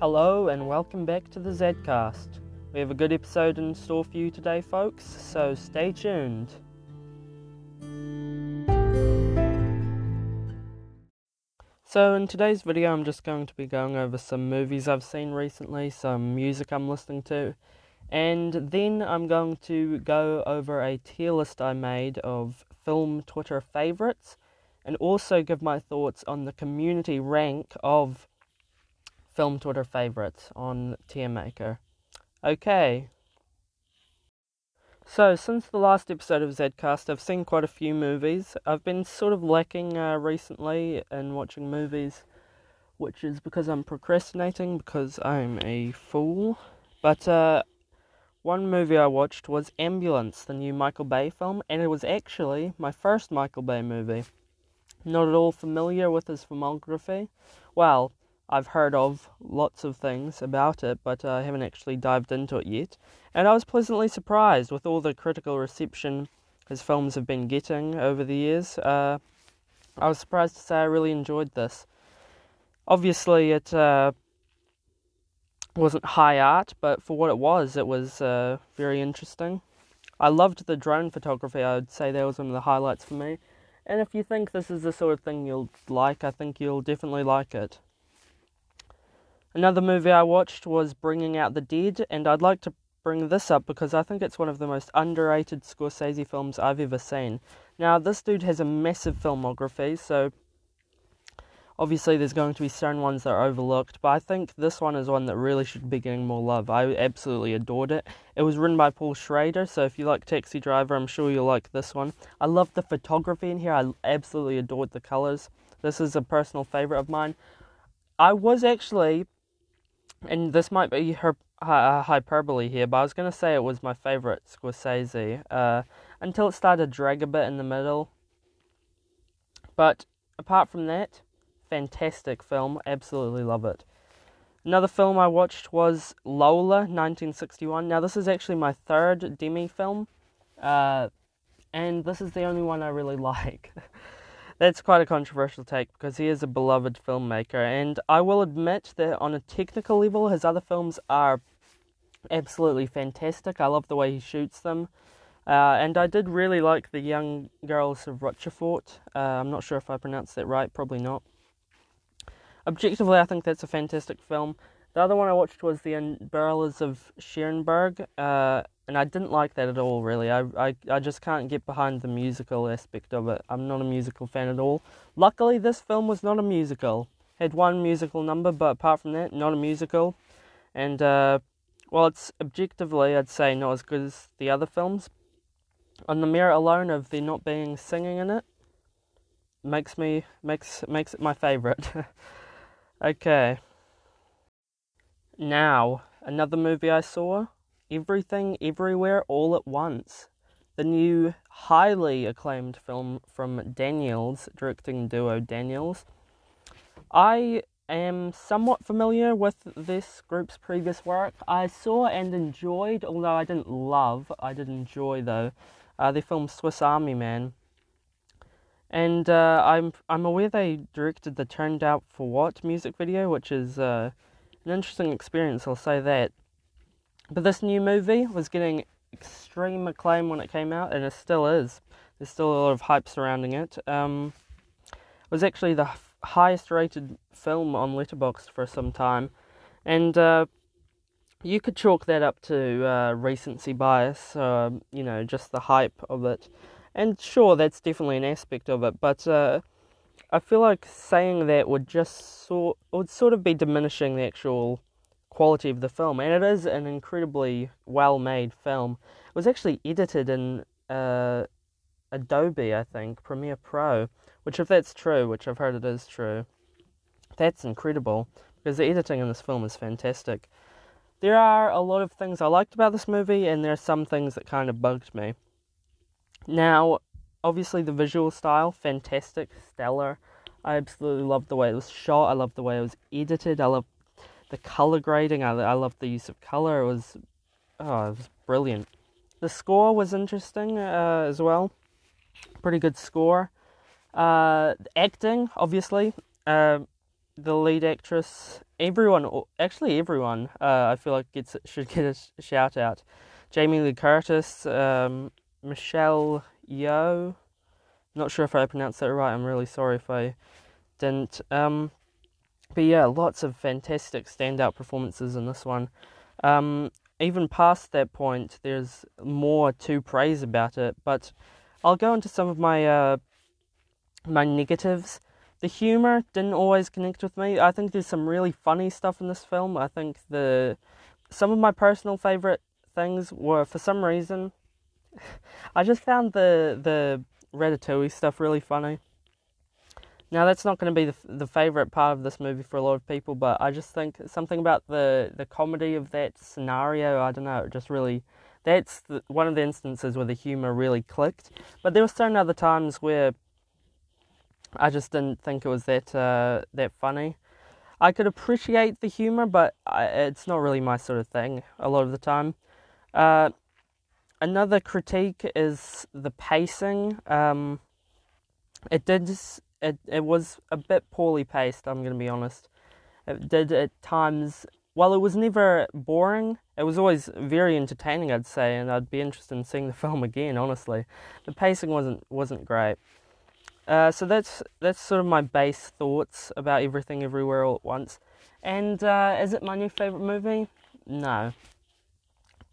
Hello and welcome back to the Zcast. We have a good episode in store for you today, folks, so stay tuned. So, in today's video, I'm just going to be going over some movies I've seen recently, some music I'm listening to, and then I'm going to go over a tier list I made of film Twitter favourites, and also give my thoughts on the community rank of film Twitter favourites on Tier Maker. Okay. So, since the last episode of Zcast, I've seen quite a few movies. I've been sort of lacking uh, recently in watching movies, which is because I'm procrastinating, because I'm a fool. But uh, one movie I watched was Ambulance, the new Michael Bay film, and it was actually my first Michael Bay movie. Not at all familiar with his filmography. Well, I've heard of lots of things about it, but I haven't actually dived into it yet. And I was pleasantly surprised with all the critical reception his films have been getting over the years. Uh, I was surprised to say I really enjoyed this. Obviously, it uh, wasn't high art, but for what it was, it was uh, very interesting. I loved the drone photography, I would say that was one of the highlights for me. And if you think this is the sort of thing you'll like, I think you'll definitely like it. Another movie I watched was Bringing Out the Dead, and I'd like to bring this up because I think it's one of the most underrated Scorsese films I've ever seen. Now, this dude has a massive filmography, so obviously there's going to be certain ones that are overlooked, but I think this one is one that really should be getting more love. I absolutely adored it. It was written by Paul Schrader, so if you like Taxi Driver, I'm sure you'll like this one. I love the photography in here, I absolutely adored the colours. This is a personal favourite of mine. I was actually and this might be her uh, hyperbole here, but I was going to say it was my favorite Scorsese uh, until it started to drag a bit in the middle. But apart from that, fantastic film. Absolutely love it. Another film I watched was Lola, 1961. Now, this is actually my third Demy film, uh, and this is the only one I really like. That's quite a controversial take because he is a beloved filmmaker, and I will admit that on a technical level, his other films are absolutely fantastic. I love the way he shoots them. Uh, and I did really like The Young Girls of Rochefort. Uh, I'm not sure if I pronounced that right, probably not. Objectively, I think that's a fantastic film. The other one I watched was The Umbrellas of Cherbourg, uh, and I didn't like that at all. Really, I, I I just can't get behind the musical aspect of it. I'm not a musical fan at all. Luckily, this film was not a musical. Had one musical number, but apart from that, not a musical. And uh, well, it's objectively, I'd say, not as good as the other films. On the merit alone of there not being singing in it, makes me makes makes it my favorite. okay. Now, another movie I saw Everything Everywhere All at Once, the new highly acclaimed film from Daniels, directing duo Daniels. I am somewhat familiar with this group's previous work. I saw and enjoyed, although I didn't love, I did enjoy though, uh, their film Swiss Army Man. And uh, I'm I'm aware they directed the Turn Down for What music video, which is uh, an interesting experience, I'll say that. But this new movie was getting extreme acclaim when it came out, and it still is. There's still a lot of hype surrounding it. Um, it was actually the highest rated film on Letterboxd for some time, and uh, you could chalk that up to uh, recency bias, uh, you know, just the hype of it. And sure, that's definitely an aspect of it, but uh, I feel like saying that would just sort would sort of be diminishing the actual quality of the film, and it is an incredibly well made film. It was actually edited in uh, Adobe, I think, Premiere Pro, which, if that's true, which I've heard it is true, that's incredible because the editing in this film is fantastic. There are a lot of things I liked about this movie, and there are some things that kind of bugged me. Now, obviously, the visual style, fantastic, stellar. I absolutely loved the way it was shot. I loved the way it was edited. I loved the color grading, I, I loved the use of color. It was, oh, it was brilliant. The score was interesting uh, as well. Pretty good score. Uh, acting, obviously. Uh, the lead actress, everyone, actually everyone, uh, I feel like gets should get a shout out. Jamie Lee Curtis, um, Michelle Yeoh. Not sure if I pronounced that right. I'm really sorry if I didn't. Um, but yeah, lots of fantastic standout performances in this one. Um, even past that point, there's more to praise about it. But I'll go into some of my uh, my negatives. The humor didn't always connect with me. I think there's some really funny stuff in this film. I think the some of my personal favorite things were for some reason I just found the the Ratatouille stuff really funny. Now that's not going to be the the favorite part of this movie for a lot of people, but I just think something about the the comedy of that scenario. I don't know, it just really that's the, one of the instances where the humor really clicked. But there were certain other times where I just didn't think it was that uh, that funny. I could appreciate the humor, but I, it's not really my sort of thing a lot of the time. Uh, another critique is the pacing. Um, it did it it was a bit poorly paced. I'm going to be honest. It did at times. While it was never boring, it was always very entertaining. I'd say, and I'd be interested in seeing the film again. Honestly, the pacing wasn't wasn't great. Uh, so that's that's sort of my base thoughts about everything, everywhere, all at once. And uh, is it my new favorite movie? No.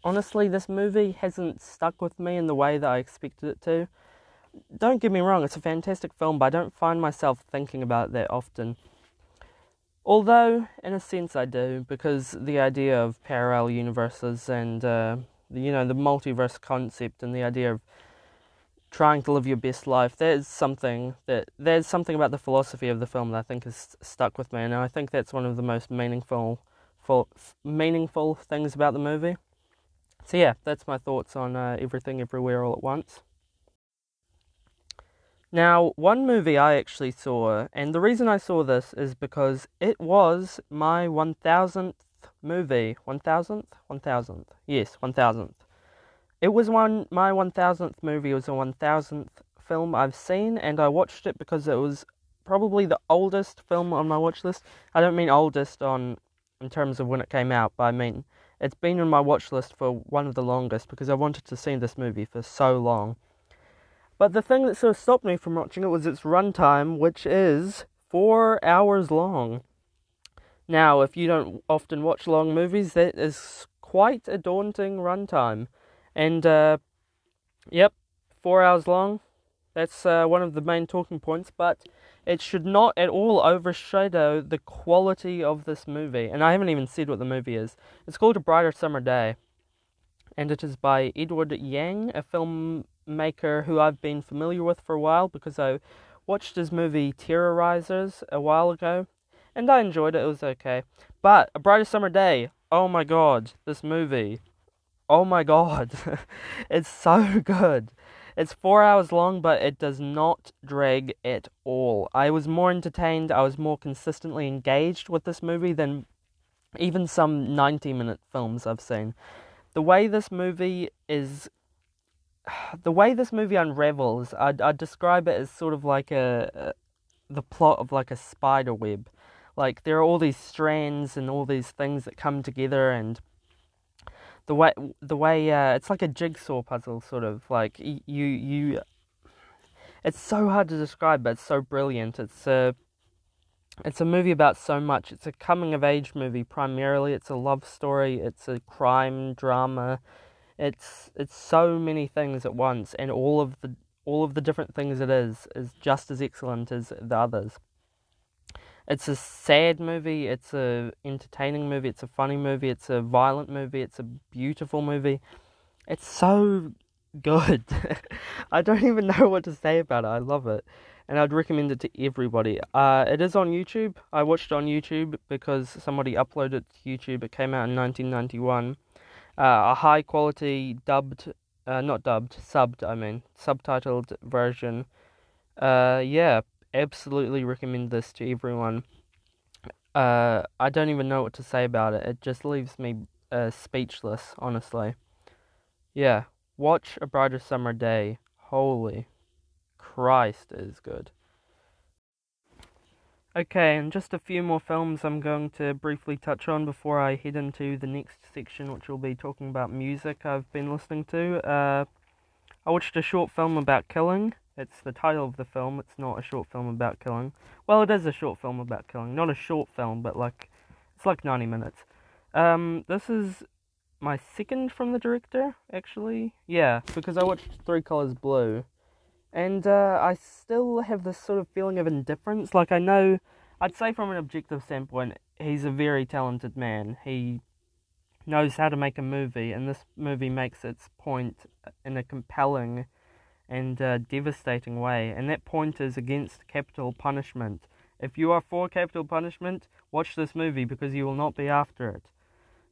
Honestly, this movie hasn't stuck with me in the way that I expected it to don't get me wrong, it's a fantastic film, but I don't find myself thinking about it that often. Although, in a sense, I do, because the idea of parallel universes and, uh, you know, the multiverse concept and the idea of trying to live your best life, there's something that, there's something about the philosophy of the film that I think has stuck with me, and I think that's one of the most meaningful, full, meaningful things about the movie. So yeah, that's my thoughts on uh, everything, everywhere, all at once. Now, one movie I actually saw, and the reason I saw this is because it was my 1000th movie. 1000th? 1000th. Yes, 1000th. It was one my 1000th movie. It was the 1000th film I've seen, and I watched it because it was probably the oldest film on my watch list. I don't mean oldest on in terms of when it came out, but I mean it's been on my watch list for one of the longest because I wanted to see this movie for so long. But the thing that sort of stopped me from watching it was its runtime, which is four hours long. Now, if you don't often watch long movies, that is quite a daunting runtime. And, uh, yep, four hours long. That's uh, one of the main talking points, but it should not at all overshadow the quality of this movie. And I haven't even said what the movie is. It's called A Brighter Summer Day, and it is by Edward Yang, a film maker who I've been familiar with for a while because I watched his movie Terrorizers a while ago, and I enjoyed it. It was okay. But A Brighter Summer Day, oh my god, this movie. Oh my god. it's so good. It's four hours long, but it does not drag at all. I was more entertained, I was more consistently engaged with this movie than even some 90 minute films I've seen. The way this movie is the way this movie unravels, I'd, I'd describe it as sort of like a, a the plot of like a spider web. Like there are all these strands and all these things that come together, and the way the way uh, it's like a jigsaw puzzle, sort of like you you. It's so hard to describe, but it's so brilliant. It's a it's a movie about so much. It's a coming of age movie primarily. It's a love story. It's a crime drama it's it's so many things at once, and all of the all of the different things it is is just as excellent as the others. It's a sad movie. It's a entertaining movie. It's a funny movie. It's a violent movie. It's a beautiful movie. It's so good. I don't even know what to say about it. I love it, and I'd recommend it to everybody. Uh, it is on YouTube. I watched it on YouTube because somebody uploaded it to YouTube. It came out in 1991 uh, a high quality dubbed, uh, not dubbed, subbed, I mean, subtitled version. Uh, yeah, absolutely recommend this to everyone. Uh, I don't even know what to say about it. It just leaves me uh, speechless, honestly. Yeah, watch A Brighter Summer Day. Holy Christ, is good. Okay, and just a few more films I'm going to briefly touch on before I head into the next section, which will be talking about music I've been listening to. Uh, I watched a short film about killing. It's the title of the film. It's not a short film about killing. Well, it is a short film about killing. Not a short film, but like it's like 90 minutes. Um, this is my second from the director, actually. Yeah, because I watched Three Colors Blue, and uh, I still have this sort of feeling of indifference. Like I know, I'd say from an objective standpoint, he's a very talented man. He knows how to make a movie, and this movie makes its point in a compelling and uh, devastating way. And that point is against capital punishment. If you are for capital punishment, watch this movie because you will not be after it.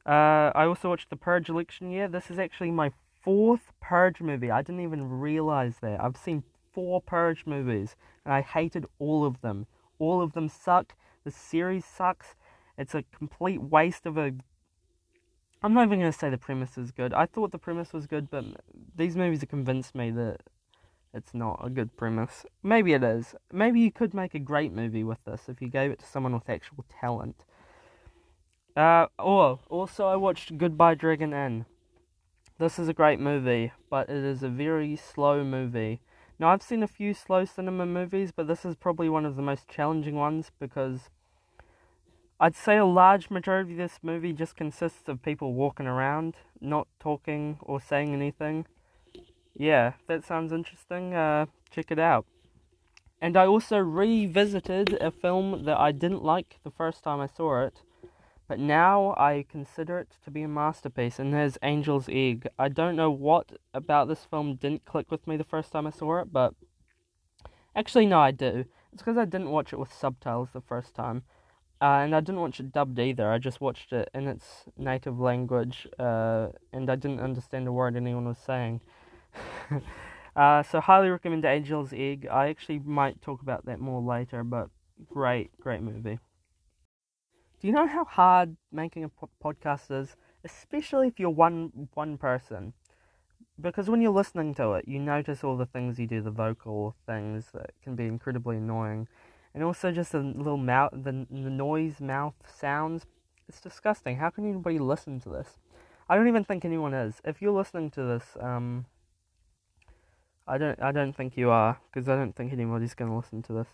Uh, I also watched The Purge election year. This is actually my fourth Purge movie. I didn't even realize that. I've seen four Purge movies, and I hated all of them. All of them suck. The series sucks. It's a complete waste of a. I'm not even going to say the premise is good. I thought the premise was good, but these movies have convinced me that it's not a good premise. Maybe it is. Maybe you could make a great movie with this if you gave it to someone with actual talent. Uh, oh, also I watched Goodbye Dragon Inn. This is a great movie, but it is a very slow movie. Now, I've seen a few slow cinema movies, but this is probably one of the most challenging ones because I'd say a large majority of this movie just consists of people walking around, not talking or saying anything. Yeah, that sounds interesting. Uh, check it out. And I also revisited a film that I didn't like the first time I saw it. But now I consider it to be a masterpiece, and there's Angel's Egg. I don't know what about this film didn't click with me the first time I saw it, but actually, no, I do. It's because I didn't watch it with subtitles the first time, uh, and I didn't watch it dubbed either. I just watched it in its native language, uh, and I didn't understand a word anyone was saying. uh, so, highly recommend Angel's Egg. I actually might talk about that more later, but great, great movie. Do you know how hard making a po- podcast is, especially if you're one one person? Because when you're listening to it, you notice all the things you do, the vocal things that can be incredibly annoying, and also just the little mouth, the, the noise mouth sounds. It's disgusting. How can anybody listen to this? I don't even think anyone is. If you're listening to this, um, I don't, I don't think you are, because I don't think anybody's going to listen to this.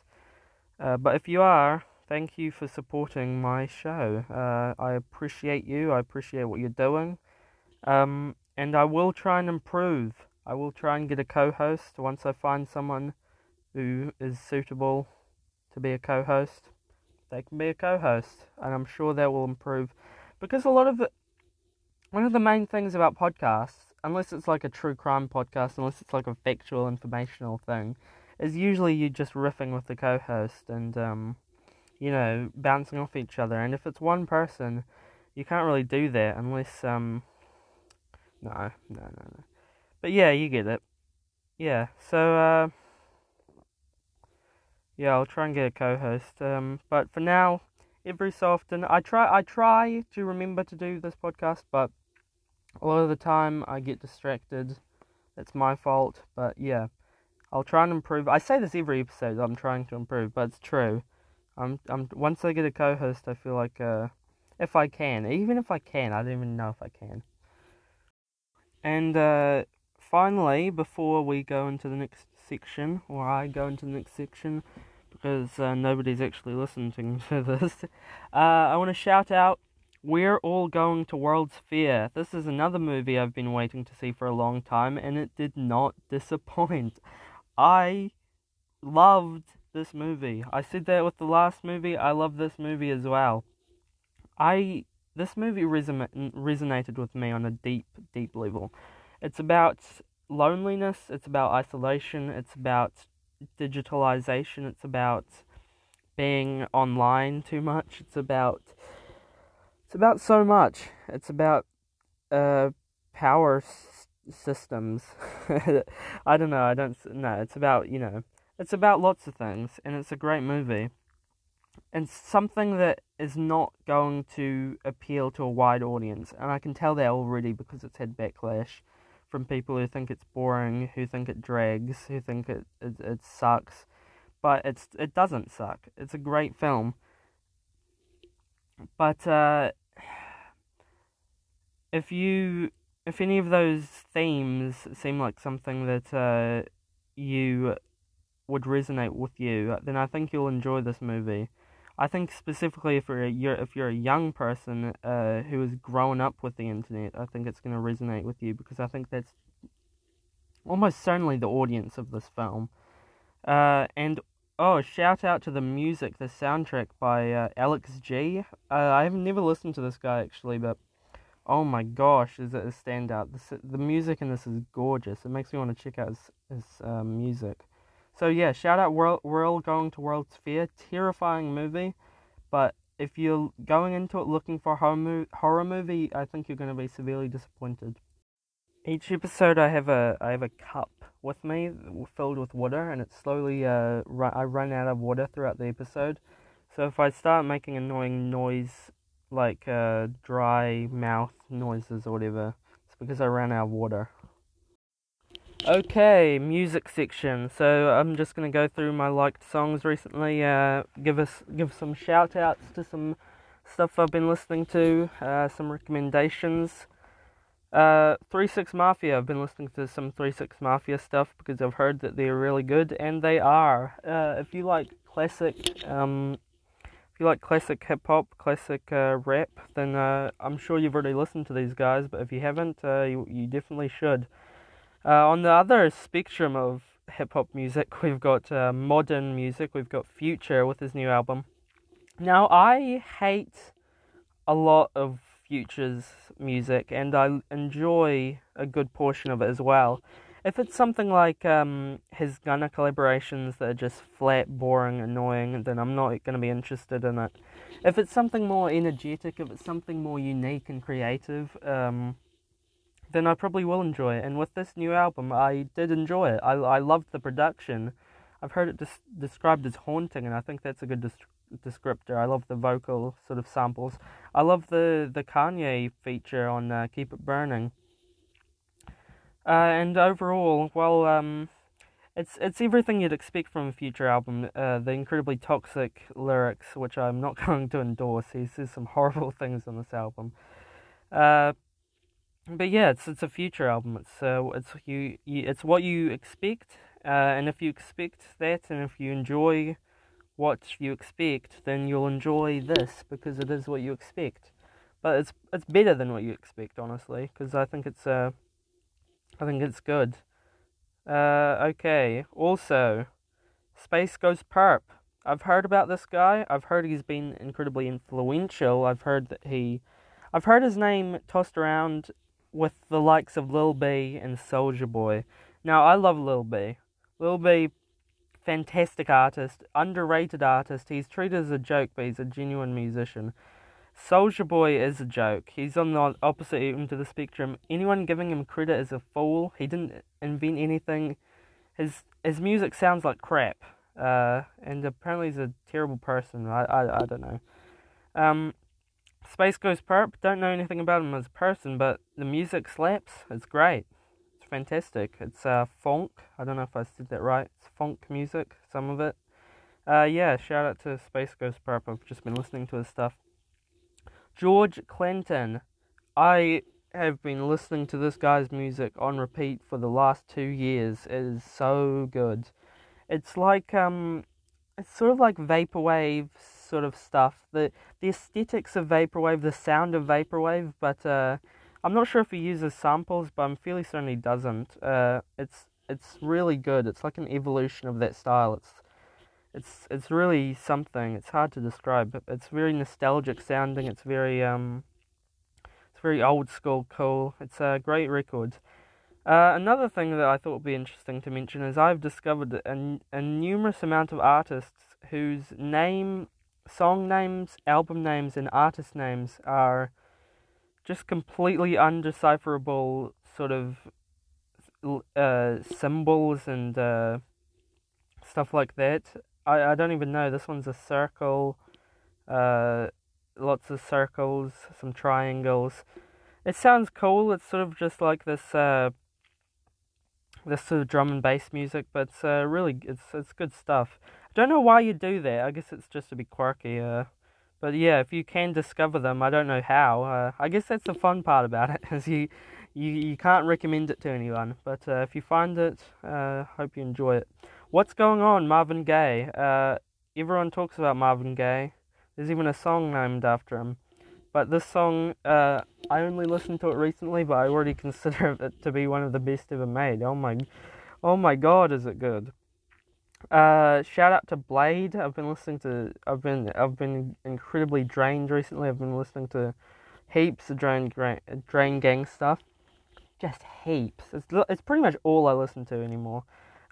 Uh, but if you are, thank you for supporting my show. Uh, I appreciate you. I appreciate what you're doing. Um, and I will try and improve. I will try and get a co host once I find someone who is suitable to be a co host. They can be a co host, and I'm sure that will improve. Because a lot of the, one of the main things about podcasts, unless it's like a true crime podcast, unless it's like a factual, informational thing, is usually you just riffing with the co host and, um, you know, bouncing off each other. And if it's one person, you can't really do that unless um. No, no, no, no. But yeah, you get it. Yeah. So uh. Yeah, I'll try and get a co-host. Um, but for now, every so often, I try. I try to remember to do this podcast, but a lot of the time I get distracted. It's my fault. But yeah, I'll try and improve. I say this every episode. I'm trying to improve, but it's true. I'm I'm once I get a co-host, I feel like uh, if I can, even if I can, I don't even know if I can. And uh, finally, before we go into the next section, or I go into the next section, because uh, nobody's actually listening to this, uh, I want to shout out. We're all going to World's Fair. This is another movie I've been waiting to see for a long time, and it did not disappoint. I loved this movie. I said that with the last movie. I love this movie as well. I this movie reson- resonated with me on a deep, deep level. It's about loneliness. It's about isolation. It's about digitalization. It's about being online too much. It's about it's about so much. It's about uh power s- systems. I don't know. I don't know. It's about you know it's about lots of things, and it's a great movie. And something that is not going to appeal to a wide audience, and I can tell that already because it's had backlash from people who think it's boring, who think it drags, who think it it, it sucks. but it's it doesn't suck. It's a great film. But uh, if you if any of those themes seem like something that uh, you would resonate with you, then I think you'll enjoy this movie. I think specifically if you're a, if you're a young person uh, who has grown up with the internet, I think it's going to resonate with you because I think that's almost certainly the audience of this film. Uh, and oh, shout out to the music, the soundtrack by uh, Alex G. Uh, I have never listened to this guy actually, but oh my gosh, is it a standout? This, the music in this is gorgeous. It makes me want to check out his, his um, music. So yeah, shout out World, Going to World's Fair. Terrifying movie, but if you're going into it looking for a horror, horror movie, I think you're going to be severely disappointed. Each episode, I have a I have a cup with me filled with water, and it slowly uh I run out of water throughout the episode. So if I start making annoying noise like uh, dry mouth noises or whatever, it's because I ran out of water. Okay, music section. So I'm just gonna go through my liked songs recently. Uh, give us give some shout outs to some stuff I've been listening to. Uh, some recommendations. Uh, Three Six Mafia. I've been listening to some Three Six Mafia stuff because I've heard that they're really good, and they are. Uh, if you like classic, um, if you like classic hip hop, classic uh, rap, then uh, I'm sure you've already listened to these guys. But if you haven't, you you definitely should. Uh, on the other spectrum of hip hop music, we've got uh, modern music. We've got Future with his new album. Now, I hate a lot of Future's music, and I enjoy a good portion of it as well. If it's something like um, his Gunna collaborations that are just flat, boring, annoying, then I'm not going to be interested in it. If it's something more energetic, if it's something more unique and creative, um, then I probably will enjoy it. And with this new album, I did enjoy it. I, I loved the production. I've heard it des- described as haunting, and I think that's a good des- descriptor. I love the vocal sort of samples. I love the, the Kanye feature on uh, Keep It Burning. Uh, and overall, well, um, it's it's everything you'd expect from a future album. Uh, the incredibly toxic lyrics, which I'm not going to endorse. He says some horrible things on this album. Uh, but yeah, it's it's a future album. It's uh, it's you, you it's what you expect, uh, and if you expect that, and if you enjoy what you expect, then you'll enjoy this because it is what you expect. But it's it's better than what you expect, honestly, because I think it's uh, I think it's good. Uh, okay. Also, Spaceghostpurrp. I've heard about this guy. I've heard he's been incredibly influential. I've heard that he, I've heard his name tossed around with the likes of Lil B and Soldier Boy. Now, I love Lil B. Lil B, fantastic artist, underrated artist. He's treated as a joke, but he's a genuine musician. Soldier Boy is a joke. He's on the opposite end of the spectrum. Anyone giving him credit is a fool. He didn't invent anything. His his music sounds like crap. Uh, and apparently he's a terrible person. I I, I don't know. Um, Spaceghostpurrp, don't know anything about him as a person, but the music slaps. It's great. It's fantastic. It's uh, funk. I don't know if I said that right. It's funk music, some of it. Uh, yeah, shout out to Spaceghostpurrp. I've just been listening to his stuff. George Clanton. I have been listening to this guy's music on repeat for the last two years. It is so good. It's like um, it's sort of like vaporwave sort of stuff. The the aesthetics of vaporwave, the sound of vaporwave, but uh, I'm not sure if he uses samples, but I'm fairly certain he doesn't. Uh, it's it's really good. It's like an evolution of that style. It's it's it's really something. It's hard to describe. But it's very nostalgic sounding. It's very um, it's very old school, cool. It's a great record. Uh, another thing that I thought would be interesting to mention is I've discovered a, a numerous amount of artists whose name song names, album names, and artist names are just completely undecipherable sort of uh, symbols and uh, stuff like that. I, I don't even know. This one's a circle, uh, lots of circles, some triangles. It sounds cool. It's sort of just like this uh, this sort of drum and bass music, but it's uh, really it's it's good stuff. Don't know why you do that. I guess it's just to be quirky. Uh, but yeah, if you can discover them, I don't know how. Uh, I guess that's the fun part about it, is you you you can't recommend it to anyone. But uh, if you find it, uh, hope you enjoy it. What's going on, Marvin Gaye? Uh, everyone talks about Marvin Gaye. There's even a song named after him. But this song, uh, I only listened to it recently, but I already consider it to be one of the best ever made. Oh my, oh my God, is it good? Uh, shout out to Bladee. I've been listening to. I've been. I've been incredibly drained recently. I've been listening to heaps of drain drain gang stuff. Just heaps. It's it's pretty much all I listen to anymore.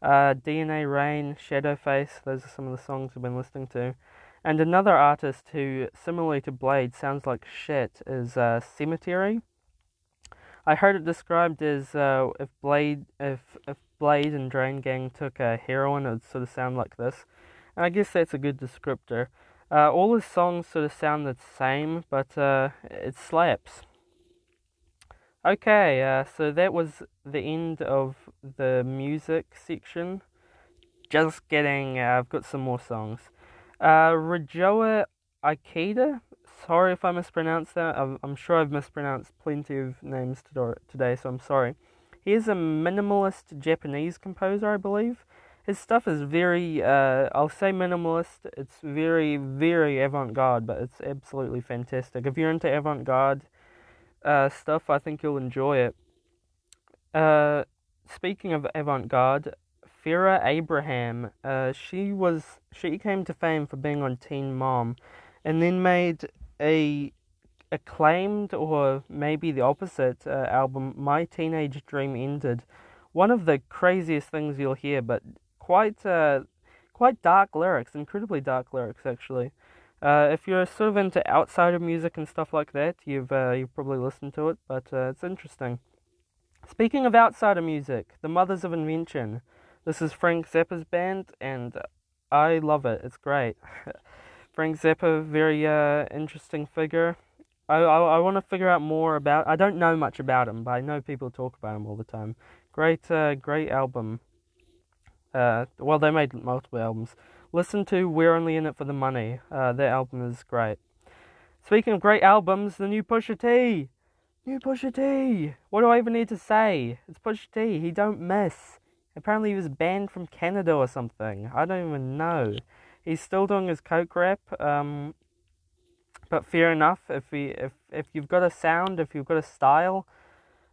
Uh, DNA Rain, Shadowface. Those are some of the songs I've been listening to. And another artist who, similarly to Bladee, sounds like shit is uh, Cemetery. I heard it described as uh, if Bladee, if if Bladee and Drain Gang took a heroin, it would sort of sound like this. And I guess that's a good descriptor. Uh, all his songs sort of sound the same, but uh, it slaps. Okay, uh, so that was the end of the music section. Just getting, I've got some more songs. Uh, Rajoa. Sorry if I mispronounced that. I'm, I'm sure I've mispronounced plenty of names today, so I'm sorry. He is a minimalist Japanese composer, I believe. His stuff is very, uh, I'll say minimalist. It's very, very avant garde, but it's absolutely fantastic. If you're into avant garde uh, stuff, I think you'll enjoy it. Uh, speaking of avant garde, Farrah Abraham, uh, she was she came to fame for being on Teen Mom, and then made a acclaimed or maybe the opposite uh, album, My Teenage Dream Ended. One of the craziest things you'll hear, but quite uh, quite dark lyrics, incredibly dark lyrics actually. Uh, if you're sort of into outsider music and stuff like that, you've uh, you've probably listened to it, but uh, it's interesting. Speaking of outsider music, the Mothers of Invention. This is Frank Zappa's band, and I love it. It's great. Frank Zappa, very uh, interesting figure. I, I, I want to figure out more about. I don't know much about him, but I know people talk about him all the time. Great, uh, great album. Uh, well, they made multiple albums. Listen to "We're Only in It for the Money." Uh, that album is great. Speaking of great albums, the new Pusha T. New Pusha T. What do I even need to say? It's Pusha T. He don't miss. Apparently he was banned from Canada or something. I don't even know. He's still doing his coke rap. Um, but fair enough. If we, if if you've got a sound, if you've got a style,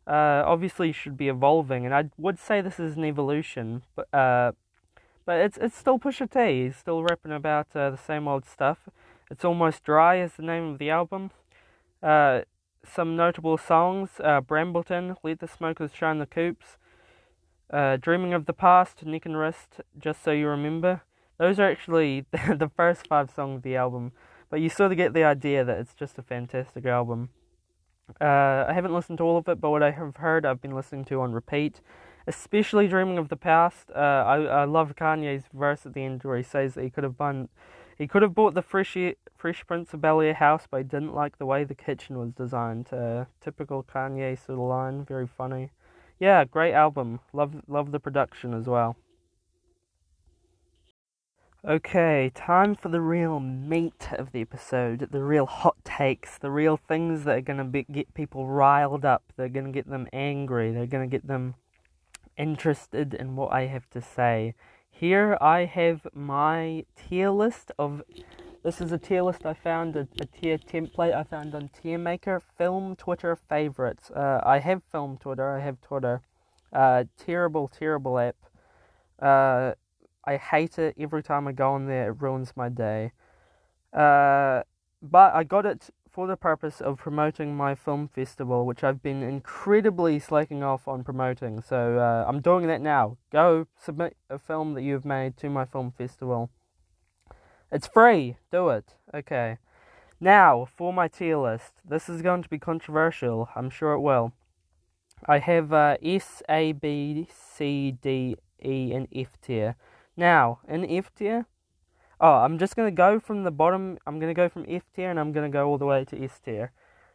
uh, obviously you should be evolving. And I would say this is an evolution. But uh, but it's it's still Pusha T. He's still rapping about uh, the same old stuff. It's almost dry is the name of the album. Uh, some notable songs: uh, Brambleton, Let the Smokers Shine the Coupes. Uh, Dreaming of the Past, Neck and Wrist, Just So You Remember. Those are actually the first five songs of the album, but you sort of get the idea that it's just a fantastic album. Uh, I haven't listened to all of it, but what I have heard, I've been listening to on repeat. Especially Dreaming of the Past. Uh, I I love Kanye's verse at the end where he says that he could have bought he could have bought the Fresh Fresh Prince of Bel Air house, but he didn't like the way the kitchen was designed. Uh, typical Kanye sort of line, very funny yeah, great album. Love love the production as well. Okay, time for the real meat of the episode, the real hot takes, the real things that are going to get people riled up, they're going to get them angry, they're going to get them interested in what I have to say. Here I have my tier list of this is a tier list I found, a, a tier template I found on Tiermaker. Film Twitter favorites. Uh, I have Film Twitter, I have Twitter. Uh, terrible, terrible app. Uh, I hate it every time I go on there, it ruins my day. Uh, but I got it for the purpose of promoting my film festival, which I've been incredibly slacking off on promoting. So uh, I'm doing that now. Go submit a film that you've made to my film festival. It's free. Do it. Okay. Now, for my tier list. This is going to be controversial. I'm sure it will. I have uh, S, A, B, C, D, E, and F tier. Now, in F tier, oh, I'm just going to go from the bottom. I'm going to go from F tier and I'm going to go all the way to S tier.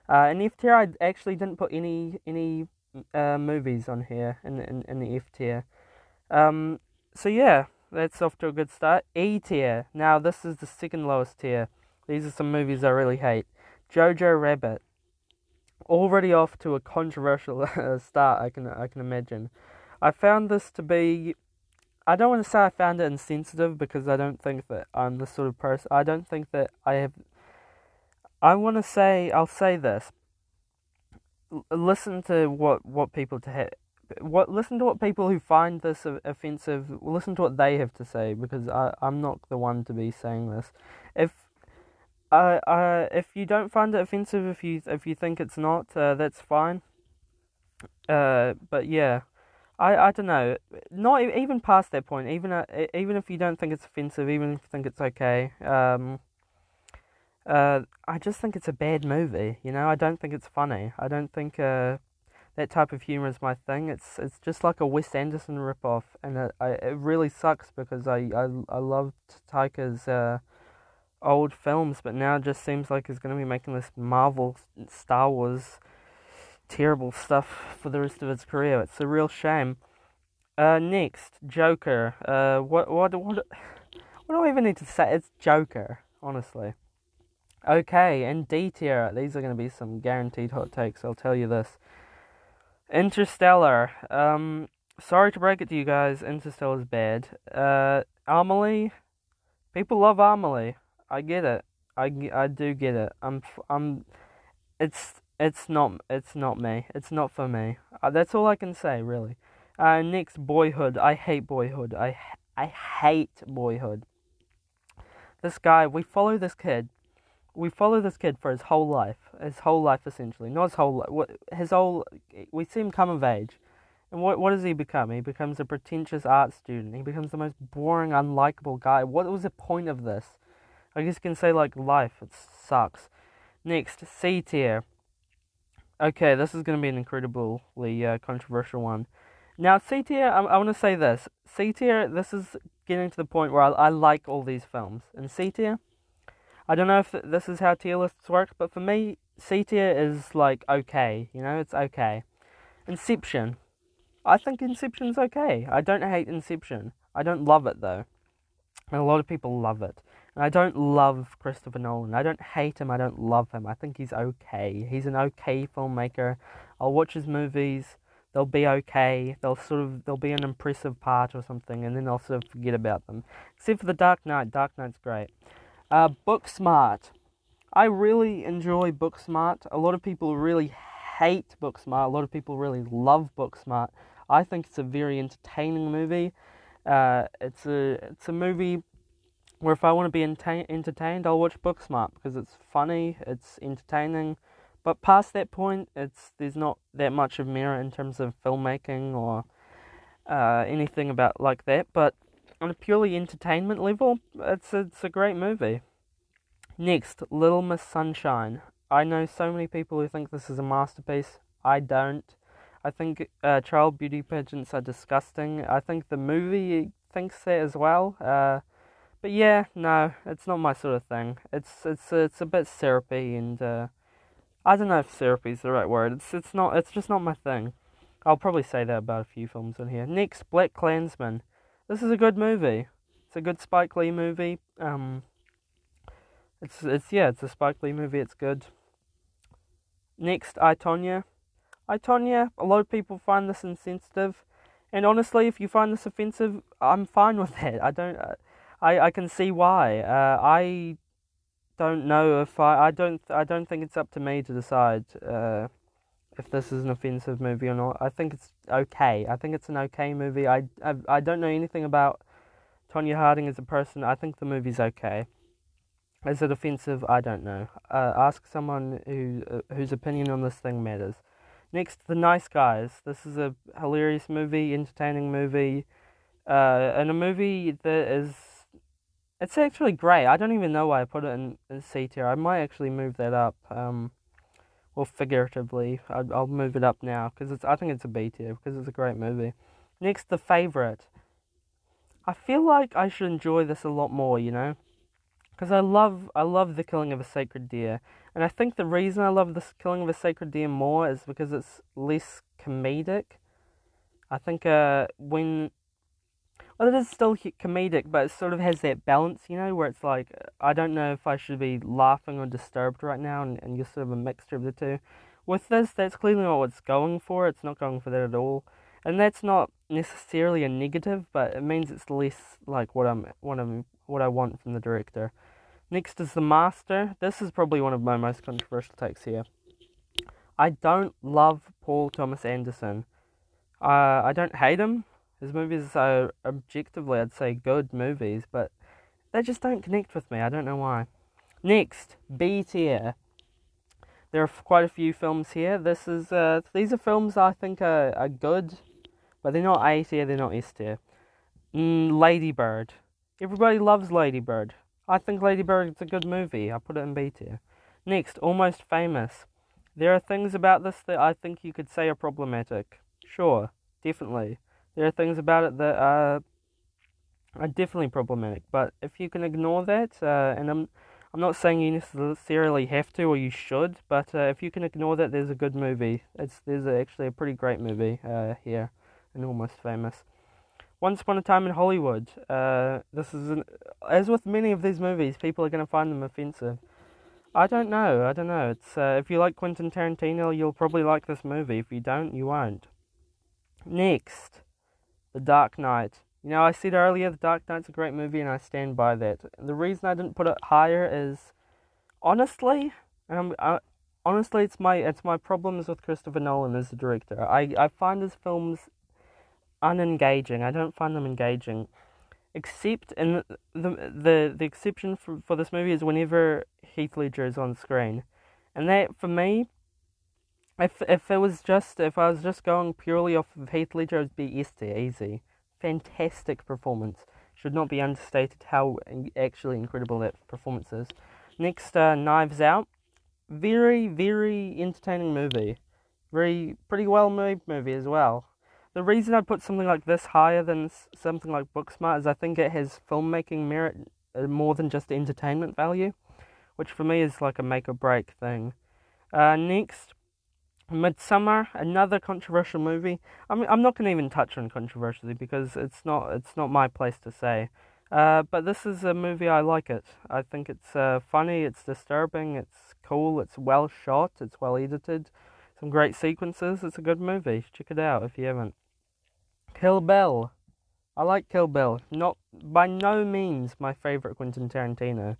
Uh, in F tier, I actually didn't put any any uh, movies on here in, in, in the F tier. Um, so yeah, That's off to a good start. E tier. Now this is the second lowest tier. These are some movies I really hate. Jojo Rabbit. Already off to a controversial start. I can I can imagine. I found this to be. I don't want to say I found it insensitive because I don't think that I'm the sort of person. I don't think that I have. I want to say I'll say this. L- listen to what what people to ha- what listen to what people who find this offensive listen to what they have to say because I I'm not the one to be saying this. If uh, uh, if you don't find it offensive, if you if you think it's not, uh, that's fine. Uh, but yeah, I I don't know. Not even past that point. Even uh, even if you don't think it's offensive, even if you think it's okay. Um. Uh, I just think it's a bad movie. You know, I don't think it's funny. I don't think uh that type of humor is my thing. It's it's just like a Wes Anderson ripoff, and it I, it really sucks because I I I loved Taika's uh, old films, but now it just seems like he's going to be making this Marvel Star Wars terrible stuff for the rest of his career. It's a real shame. Uh, next, Joker. Uh, what what what what do I even need to say? It's Joker, honestly. Okay, and D tier. These are going to be some guaranteed hot takes. I'll tell you this. Interstellar. Um, sorry to break it to you guys, Interstellar's bad. Uh, Amelie. People love Amelie. I get it. I, I do get it. I'm I'm. It's it's not it's not me. It's not for me. Uh, that's all I can say really. Uh, next, Boyhood. I hate Boyhood. I I hate Boyhood. This guy. We follow this kid we follow this kid for his whole life, his whole life essentially, not his whole life, his whole. We see him come of age, and what what does he become? He becomes a pretentious art student. He becomes the most boring, unlikable guy. What was the point of this? I guess you can say like life. It sucks. Next, C tier. Okay, this is going to be an incredibly uh, controversial one. Now, C tier, I, I want to say this. C tier, this is getting to the point where I, I like all these films. And C tier, I don't know if this is how tier lists work, but for me, C tier is like okay, you know, it's okay. Inception. I think Inception's okay. I don't hate Inception. I don't love it though. And a lot of people love it. And I don't love Christopher Nolan. I don't hate him, I don't love him. I think he's okay. He's an okay filmmaker. I'll watch his movies. They'll be okay. They'll sort of they'll be an impressive part or something and then I'll sort of forget about them. Except for The Dark Knight. Dark Knight's great. Uh, Booksmart. I really enjoy Booksmart. A lot of people really hate Booksmart. A lot of people really love Booksmart. I think it's a very entertaining movie. Uh, it's a it's a movie where if I want to be enta- entertained, I'll watch Booksmart because it's funny, it's entertaining. But past that point, it's there's not that much of merit in terms of filmmaking or uh, anything about like that. But on a purely entertainment level, it's it's a great movie. Next, Little Miss Sunshine. I know so many people who think this is a masterpiece. I don't. I think uh, child beauty pageants are disgusting. I think the movie thinks that as well. Uh, but yeah, no, it's not my sort of thing. It's it's it's a bit syrupy and uh, I don't know if syrupy is the right word. It's it's not. It's just not my thing. I'll probably say that about a few films in here. Next, Black Klansman. This is a good movie. It's a good Spike Lee movie. Um, it's it's yeah, it's a Spike Lee movie. It's good. Next, I Tonya. I Tonya. A lot of people find this insensitive, and honestly, if you find this offensive, I'm fine with that. I don't. Uh, I I can see why. Uh, I don't know if I I don't I don't think it's up to me to decide. Uh, if this is an offensive movie or not. I think it's okay. I think it's an okay movie. I I, I don't know anything about Tonya Harding as a person. I think the movie's okay. Is it offensive? I don't know. Uh, ask someone who uh, whose opinion on this thing matters. Next, The Nice Guys. This is a hilarious movie, entertaining movie, uh, and a movie that is. It's actually great. I don't even know why I put it in, C tier. I might actually move that up. Um, well, figuratively, I'll, I'll move it up now because it's. I think it's a B tier because it's a great movie. Next, the favorite. I feel like I should enjoy this a lot more, you know, because I love I love the killing of a sacred deer, and I think the reason I love this killing of a sacred deer more is because it's less comedic. I think uh when well, it is still comedic, but it sort of has that balance, you know, where it's like I don't know if I should be laughing or disturbed right now, and, and you're sort of a mixture of the two. With this, that's clearly not what it's going for. It's not going for that at all, and that's not necessarily a negative, but it means it's less like what I'm what I'm what I want from the director. Next is the master. This is probably one of my most controversial takes here. I don't love Paul Thomas Anderson. Uh, I don't hate him. His movies are objectively, I'd say, good movies, but they just don't connect with me. I don't know why. Next, B tier. There are quite a few films here. This is uh, these are films I think are, are good, but they're not A tier. They're not S tier. Mm, Lady Bird. Everybody loves Lady Bird. I think Lady is a good movie. I put it in B tier. Next, Almost Famous. There are things about this that I think you could say are problematic. Sure, definitely. There are things about it that are, are definitely problematic, but if you can ignore that, uh, and I'm I'm not saying you necessarily have to or you should, but uh, if you can ignore that, there's a good movie. It's there's actually a pretty great movie uh, here, and almost famous. Once Upon a Time in Hollywood. Uh, this is an, as with many of these movies, people are going to find them offensive. I don't know. I don't know. It's uh, if you like Quentin Tarantino, you'll probably like this movie. If you don't, you won't. Next, The Dark Knight. You know, I said earlier The Dark Knight's a great movie, and I stand by that. And the reason I didn't put it higher is, honestly, and I, honestly, it's my it's my problems with Christopher Nolan as a director. I I find his films unengaging. I don't find them engaging, except in the the the exception for for this movie is whenever Heath Ledger is on screen, and that for me if if it was just if I was just going purely off of Heath Ledger, it'd be easy. Fantastic performance. Should not be understated how actually incredible that performance is. Next, uh, Knives Out. Very very entertaining movie. Very pretty well made movie as well. The reason I put something like this higher than something like Booksmart is I think it has filmmaking merit uh, more than just entertainment value, which for me is like a make or break thing. Uh, next, Midsommar, another controversial movie. I mean, I'm not going to even touch on controversially because it's not it's not my place to say. Uh, but this is a movie I like it. I think it's uh, funny, it's disturbing, it's cool, it's well shot, it's well edited, some great sequences. It's a good movie. Check it out if you haven't. Kill Bill. I like Kill Bill. Not by no means my favorite Quentin Tarantino,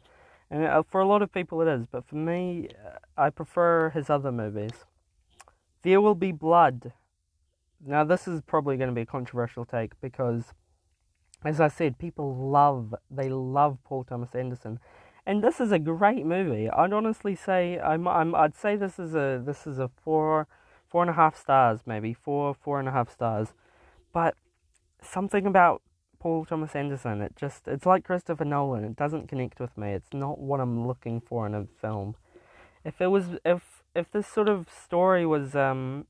and uh, for a lot of people it is. But for me, uh, I prefer his other movies. There Will Be Blood. Now, this is probably going to be a controversial take because, as I said, people love, they love Paul Thomas Anderson. And this is a great movie. I'd honestly say, I'm, I'm, I'd say this is a, this is a four, four and a half stars, maybe. Four, four and a half stars. But something about Paul Thomas Anderson, it just, it's like Christopher Nolan. It doesn't connect with me. It's not what I'm looking for in a film. If it was, if if this sort of story was um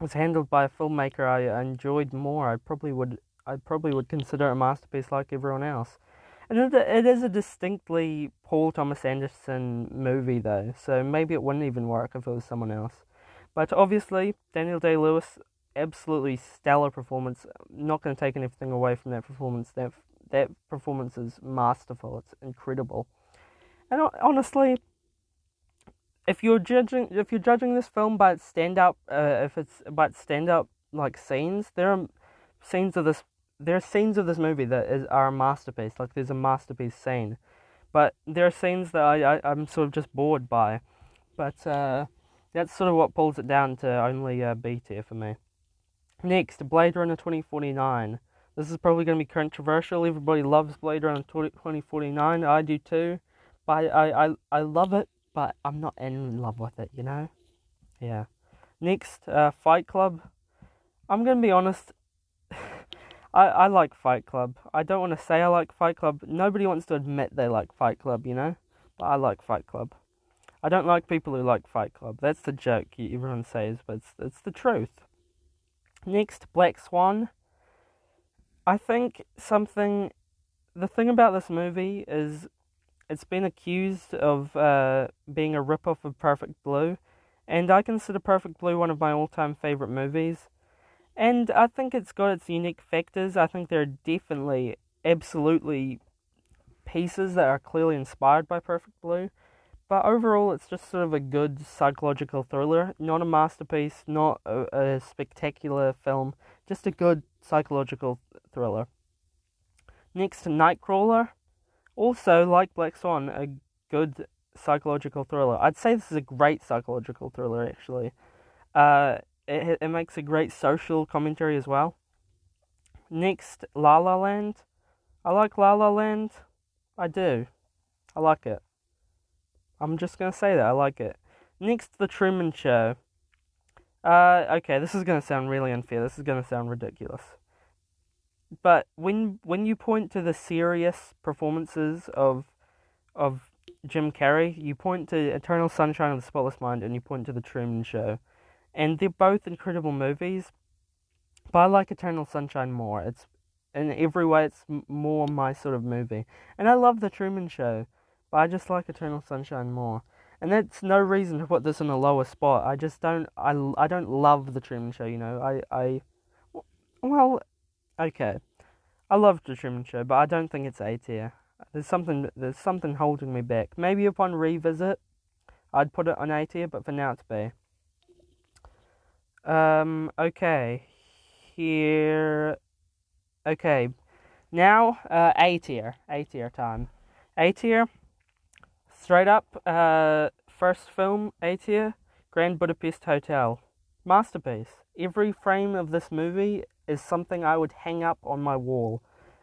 was handled by a filmmaker I enjoyed more, I probably would I probably would consider it a masterpiece like everyone else. And it, is a distinctly Paul Thomas Anderson movie though, so maybe it wouldn't even work if it was someone else. But obviously, Daniel Day Lewis, absolutely stellar performance. I'm not going to take anything away from that performance. That that performance is masterful. It's incredible. And honestly, if you're judging if you're judging this film by its stand up uh, if it's by its stand up like scenes there are scenes of this there are scenes of this movie that is are a masterpiece. Like there's a masterpiece scene. But there are scenes that I, I I'm sort of just bored by. But uh, that's sort of what pulls it down to only uh, B tier for me. Next Blade Runner 2049 this is probably going to be controversial. Everybody loves Blade Runner 2049 I do too. But I, I, I love it but I'm not in love with it, you know? Yeah. Next, uh, Fight Club. I'm gonna be honest. I, I like Fight Club. I don't want to say I like Fight Club. Nobody wants to admit they like Fight Club, you know? But I like Fight Club. I don't like people who like Fight Club. That's the joke everyone says, but it's, it's the truth. Next, Black Swan. I think something. The thing about this movie is it's been accused of uh, being a ripoff of Perfect Blue, and I consider Perfect Blue one of my all time favourite movies. And I think it's got its unique factors. I think there are definitely, absolutely pieces that are clearly inspired by Perfect Blue. But overall, it's just sort of a good psychological thriller. Not a masterpiece, not a, a spectacular film, just a good psychological thriller. Next, Nightcrawler. Also, like Black Swan, a good psychological thriller. I'd say this is a great psychological thriller, actually. Uh, it, it makes a great social commentary as well. Next, La La Land. I like La La Land. I do. I like it. I'm just gonna say that I like it. Next, The Truman Show. Uh, okay, this is gonna sound really unfair. This is gonna sound ridiculous. But when when you point to the serious performances of of Jim Carrey, you point to Eternal Sunshine of the Spotless Mind, and you point to The Truman Show, and they're both incredible movies. But I like Eternal Sunshine more. It's in every way, it's more my sort of movie, and I love The Truman Show, but I just like Eternal Sunshine more. And that's no reason to put this in a lower spot. I just don't. I, I don't love The Truman Show. You know, I I well, okay. I love The Truman Show, but I don't think it's A tier. There's something there's something holding me back. Maybe upon revisit, I'd put it on A tier, but for now it's B. Um. Okay. Here. Okay. Now, uh, A tier. A tier time. A tier. Straight up. Uh, first film. A tier. Grand Budapest Hotel. Masterpiece. Every frame of this movie is something I would hang up on my wall,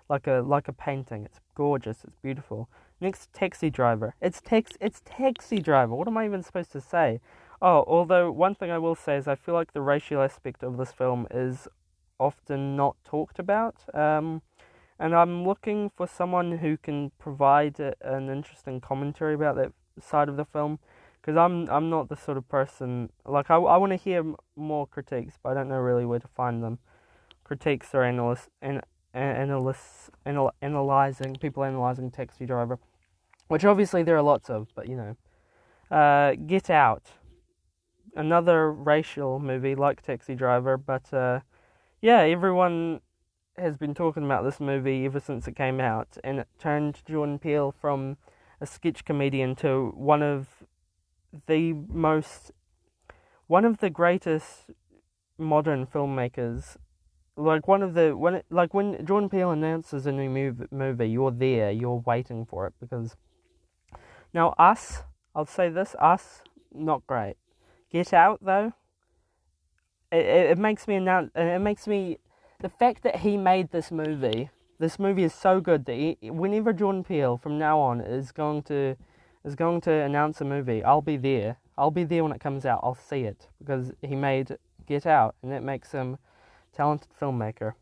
like a like a painting. It's gorgeous. It's beautiful. Next, Taxi Driver. It's tax. It's Taxi Driver. What am I even supposed to say? Oh, although one thing I will say is I feel like the racial aspect of this film is often not talked about. Um, and I'm looking for someone who can provide a, an interesting commentary about that side of the film because I'm I'm not the sort of person like I, I want to hear more critiques, but I don't know really where to find them. Critiques or analysts and analysts anal, analyzing people analyzing Taxi Driver, which obviously there are lots of, but you know, uh, Get Out, another racial movie like Taxi Driver, but uh, yeah, everyone has been talking about this movie ever since it came out, and it turned Jordan Peele from a sketch comedian to one of the most, one of the greatest modern filmmakers. Like one of the when it, like when Jordan Peele announces a new move, movie, you're there, you're waiting for it because. Now us, I'll say this: us, not great. Get Out though. It, it, it makes me announce. It makes me the fact that he made this movie. This movie is so good that he, whenever Jordan Peele from now on is going to is going to announce a movie, I'll be there. I'll be there when it comes out. I'll see it because he made Get Out, and that makes him talented filmmaker.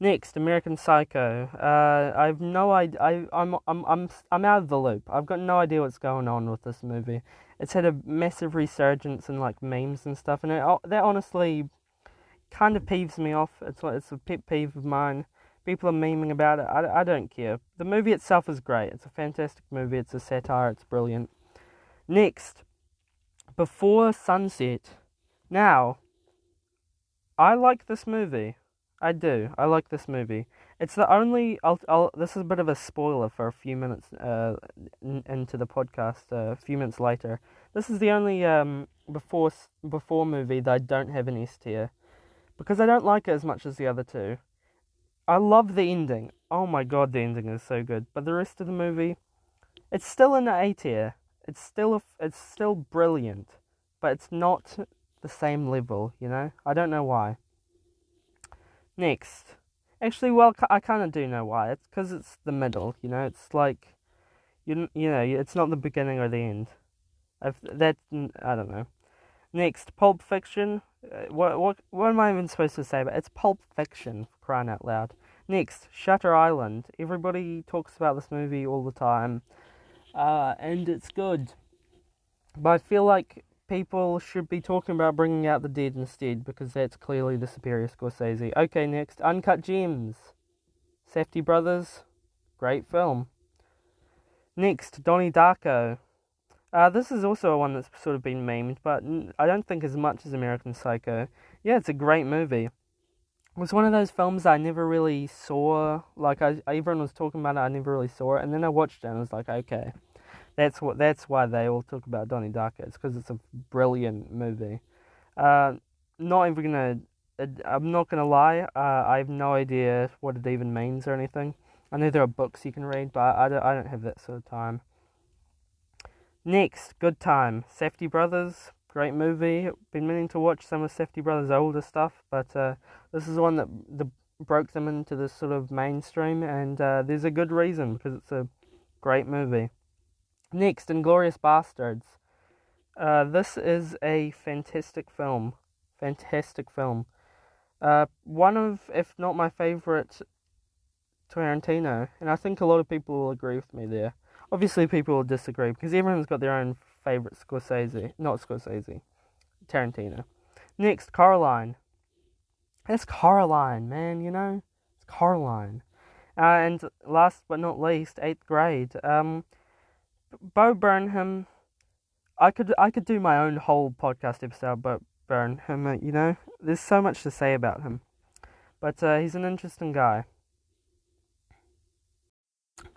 Next, American Psycho. Uh, I've no idea. I'm, I'm, I'm, I'm out of the loop. I've got no idea what's going on with this movie. It's had a massive resurgence in like memes and stuff, and it, that honestly kind of peeves me off. It's like it's a pet peeve of mine. People are memeing about it. I, I don't care. The movie itself is great. It's a fantastic movie. It's a satire. It's brilliant. Next, Before Sunset. Now, I like this movie. I do. I like this movie. It's the only. I'll, I'll, this is a bit of a spoiler for a few minutes uh, n- into the podcast. Uh, a few minutes later, this is the only um, before before movie that I don't have an S tier because I don't like it as much as the other two. I love the ending. Oh my god, the ending is so good. But the rest of the movie, it's still in the A tier. It's still a, it's still brilliant, but it's not the same level. You know, I don't know why. Next. Actually, well, I kind of do know why. It's because it's the middle, you know? It's like, you, you know, it's not the beginning or the end. I've, that, I don't know. Next, Pulp Fiction. Uh, what, what, what am I even supposed to say it? It's Pulp Fiction, crying out loud. Next, Shutter Island. Everybody talks about this movie all the time, uh, and it's good. But I feel like people should be talking about bringing out the dead instead because that's clearly the superior Scorsese. Okay, next, Uncut Gems. Safdie Brothers, great film. Next, Donnie Darko. Uh, this is also a one that's sort of been memed, but I don't think as much as American Psycho. Yeah, it's a great movie. It was one of those films I never really saw. Like I, everyone was talking about it, I never really saw it, and then I watched it and I was like, okay, that's what. That's why they all talk about Donnie Darko. It's because it's a brilliant movie. Uh, not even gonna. I'm not gonna lie. Uh, I have no idea what it even means or anything. I know there are books you can read, but I don't. I don't have that sort of time. Next, Good Time, Safdie Brothers, great movie. Been meaning to watch some of Safdie Brothers' older stuff, but uh, this is one that the, broke them into this sort of mainstream, and uh, there's a good reason because it's a great movie. Next, Inglourious Basterds. Uh, this is a fantastic film. Fantastic film. Uh, one of, if not my favorite, Tarantino, and I think a lot of people will agree with me there. Obviously, people will disagree because everyone's got their own favorite Scorsese, not Scorsese, Tarantino. Next, Coraline. It's Coraline, man. You know, it's Coraline. Uh, and last but not least, eighth grade. Um, Bo Burnham. I could I could do my own whole podcast episode about Burnham. You know, there's so much to say about him, but uh, he's an interesting guy.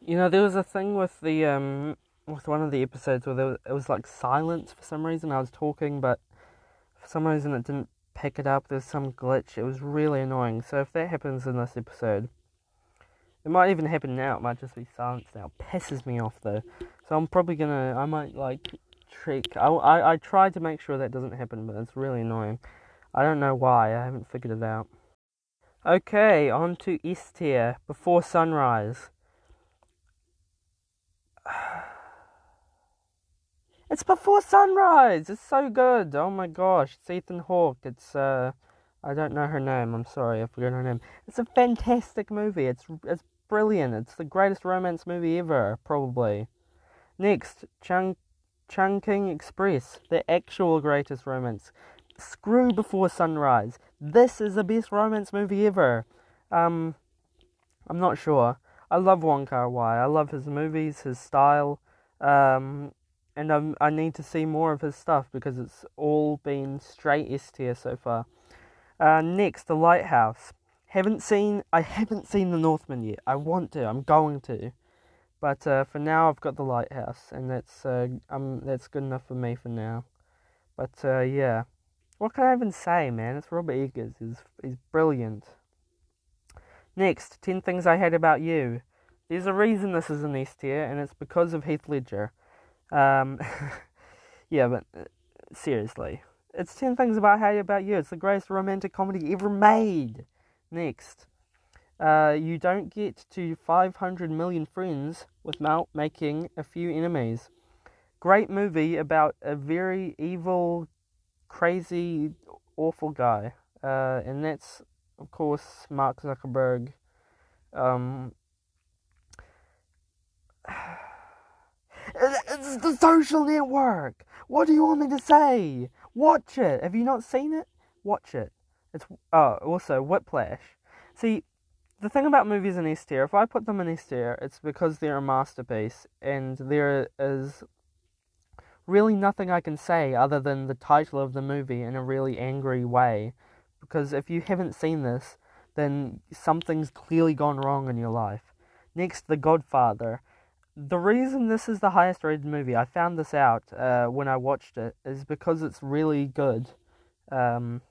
You know, there was a thing with the um with one of the episodes where there was, it was like silence for some reason. I was talking, but for some reason it didn't pick it up. There's some glitch. It was really annoying. So if that happens in this episode, it might even happen now. It might just be silence now. Pisses me off though. So I'm probably gonna. I might like trick. I I I tried to make sure that doesn't happen, but it's really annoying. I don't know why. I haven't figured it out. Okay, on to S tier. Before sunrise. It's before sunrise. It's so good. Oh my gosh, it's Ethan Hawke. It's uh, I don't know her name. I'm sorry, I forgot her name. It's a fantastic movie. It's it's brilliant. It's the greatest romance movie ever, probably. Next, Chung Chungking Express, the actual greatest romance. Screw Before Sunrise. This is the best romance movie ever. Um, I'm not sure. I love Wong Kar Wai. I love his movies, his style. Um, and I'm, I need to see more of his stuff because it's all been straight S tier so far. Uh, next, The Lighthouse. Haven't seen. I haven't seen The Northman yet. I want to. I'm going to. But uh, for now, I've got The Lighthouse, and that's uh, um, that's good enough for me for now. But uh, yeah, what can I even say, man? It's Robert Eggers. He's he's brilliant. Next, ten things I hate about you. There's a reason this is an S tier, and it's because of Heath Ledger. Um, yeah, but uh, seriously, it's 10 Things About How About You. It's the greatest romantic comedy ever made. Next, uh, you don't get to 500 million friends without making a few enemies. Great movie about a very evil, crazy, awful guy. Uh, and that's, of course, Mark Zuckerberg. Um, It's the social network. What do you want me to say? Watch it. Have you not seen it? Watch it. It's oh, also Whiplash. See, the thing about movies in S tier, if I put them in S tier, it's because they're a masterpiece, and there is really nothing I can say other than the title of the movie in a really angry way. Because if you haven't seen this, then something's clearly gone wrong in your life. Next, The Godfather the reason this is the highest rated movie, I found this out uh, when I watched it, is because it's really good. Um,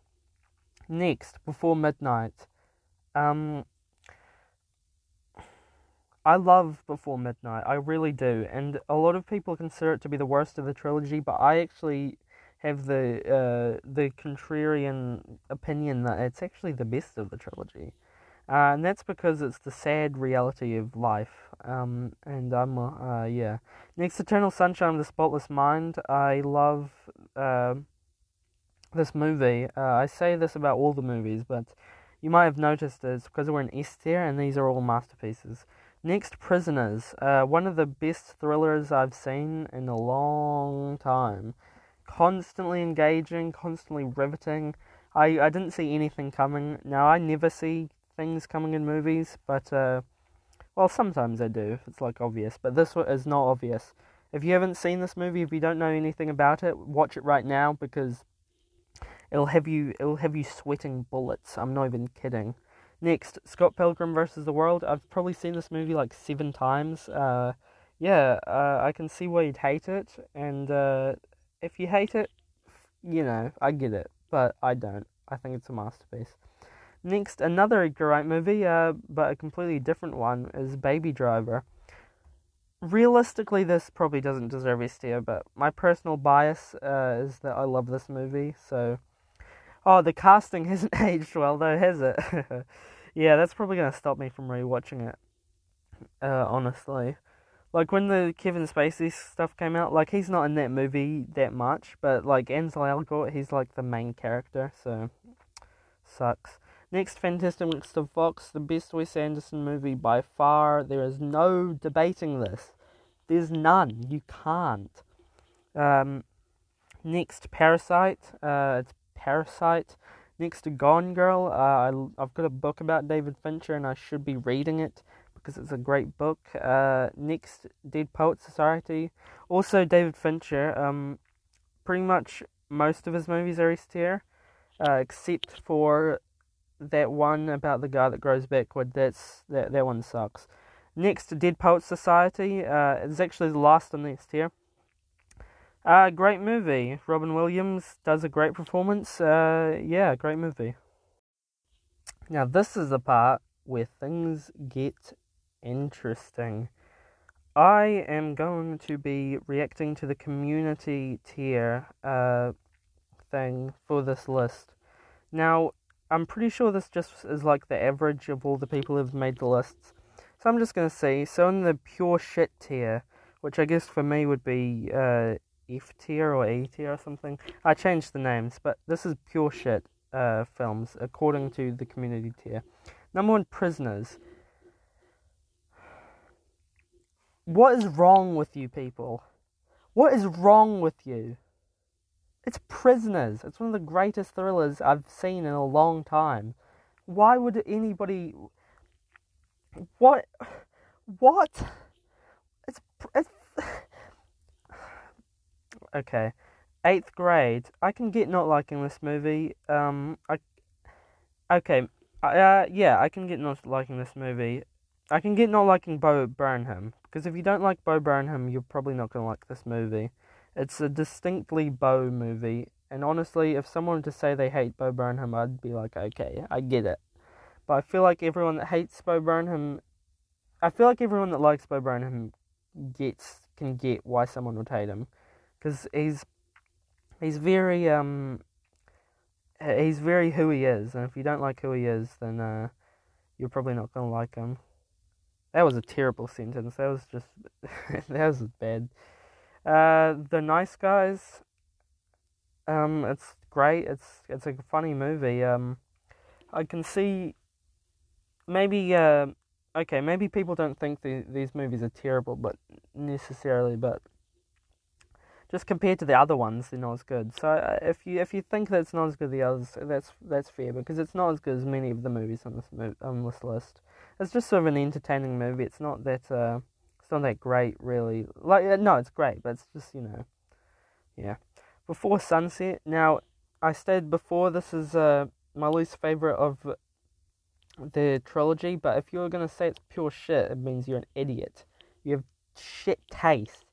next, Before Midnight. Um, I love Before Midnight, I really do, and a lot of people consider it to be the worst of the trilogy, but I actually have the uh, the contrarian opinion that it's actually the best of the trilogy. Uh, and that's because it's the sad reality of life. Um, and I'm, uh, yeah. Next, Eternal Sunshine of the Spotless Mind. I love uh, this movie. Uh, I say this about all the movies, but you might have noticed it's because we're in S tier, and these are all masterpieces. Next, Prisoners. Uh, one of the best thrillers I've seen in a long time. Constantly engaging, constantly riveting. I, I didn't see anything coming. Now, I never see things coming in movies, but uh, well, sometimes I do it's like obvious. But this is not obvious. If you haven't seen this movie, if you don't know anything about it, watch it right now because it'll have you it'll have you sweating bullets. I'm not even kidding. Next, Scott Pilgrim versus the World. I've probably seen this movie like seven times. Uh, yeah, uh, I can see why you'd hate it, and uh, if you hate it, you know, I get it, but I don't. I think it's a masterpiece. Next, another great movie, uh, but a completely different one, is Baby Driver. Realistically, this probably doesn't deserve S tier, but my personal bias uh, is that I love this movie, so. Oh, the casting hasn't aged well, though, has it? yeah, that's probably to stop me from rewatching it, uh, honestly. Like, when the Kevin Spacey stuff came out, like, he's not in that movie that much, but, like, Ansel Elgort, he's, like, the main character, so. Sucks. Next, Fantastic Mr. Fox, the best Wes Anderson movie by far. There is no debating this. There's none. You can't. Um, next, Parasite. Uh, it's Parasite. Next to Gone Girl. Uh, I, I've got a book about David Fincher and I should be reading it because it's a great book. Uh, next, Dead Poet Society. Also, David Fincher. Um, pretty much most of his movies are S tier, uh, except for that one about the guy that grows backward. That's that that one sucks. Next, Dead Poets Society. Uh, it's actually the last on the this tier. Uh, great movie. Robin Williams does a great performance. Uh, yeah, great movie. Now this is the part where things get interesting. I am going to be reacting to the community tier uh, thing for this list. Now, I'm pretty sure this just is like the average of all the people who've made the lists. So I'm just going to see. So in the pure shit tier, which I guess for me would be uh, F tier or E tier or something. I changed the names, but this is pure shit uh, films according to the community tier. Number one, Prisoners. What is wrong with you people? What is wrong with you? It's Prisoners. It's one of the greatest thrillers I've seen in a long time. Why would anybody. What? What? It's. it's okay. Eighth grade. I can get not liking this movie. Um, I. Okay. Uh, yeah, I can get not liking this movie. I can get not liking Bo Burnham. Because if you don't like Bo Burnham, you're probably not to like this movie. It's a distinctly Bo movie, and honestly, if someone were to say they hate Bo Burnham, I'd be like, okay, I get it. But I feel like everyone that hates Bo Burnham, I feel like everyone that likes Bo Burnham gets can get why someone would hate him, because he's he's very um he's very who he is, and if you don't like who he is, then uh, you're probably not gonna like him. That was a terrible sentence. That was just that was bad. Uh, the Nice Guys. Um, it's great. It's it's a funny movie. Um, I can see. Maybe uh, okay. Maybe people don't think the, these movies are terrible, but necessarily, but just compared to the other ones, they're not as good. So uh, if you if you think that it's not as good as the others, that's that's fair because it's not as good as many of the movies on this on this list. It's just sort of an entertaining movie. It's not that uh, it's not that great, really. Like, uh, no, it's great, but it's just, you know, yeah. Before Sunset, now, I said before this is uh, my least favorite of the trilogy, but if you're going to say it's pure shit, it means you're an idiot. You have shit taste.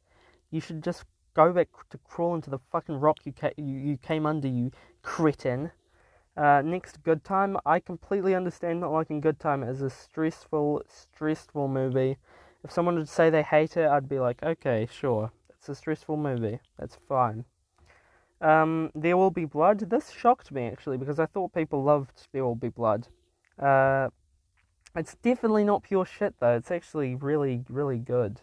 You should just go back to crawl into the fucking rock you, ca- you, you came under, you cretin. Uh, next, Good Time. I completely understand not liking Good Time as a stressful, stressful movie if someone would say they hate it, I'd be like, okay, sure, it's a stressful movie. That's fine. Um, there Will Be Blood. This shocked me actually because I thought people loved There Will Be Blood. Uh, it's definitely not pure shit though. It's actually really, really good.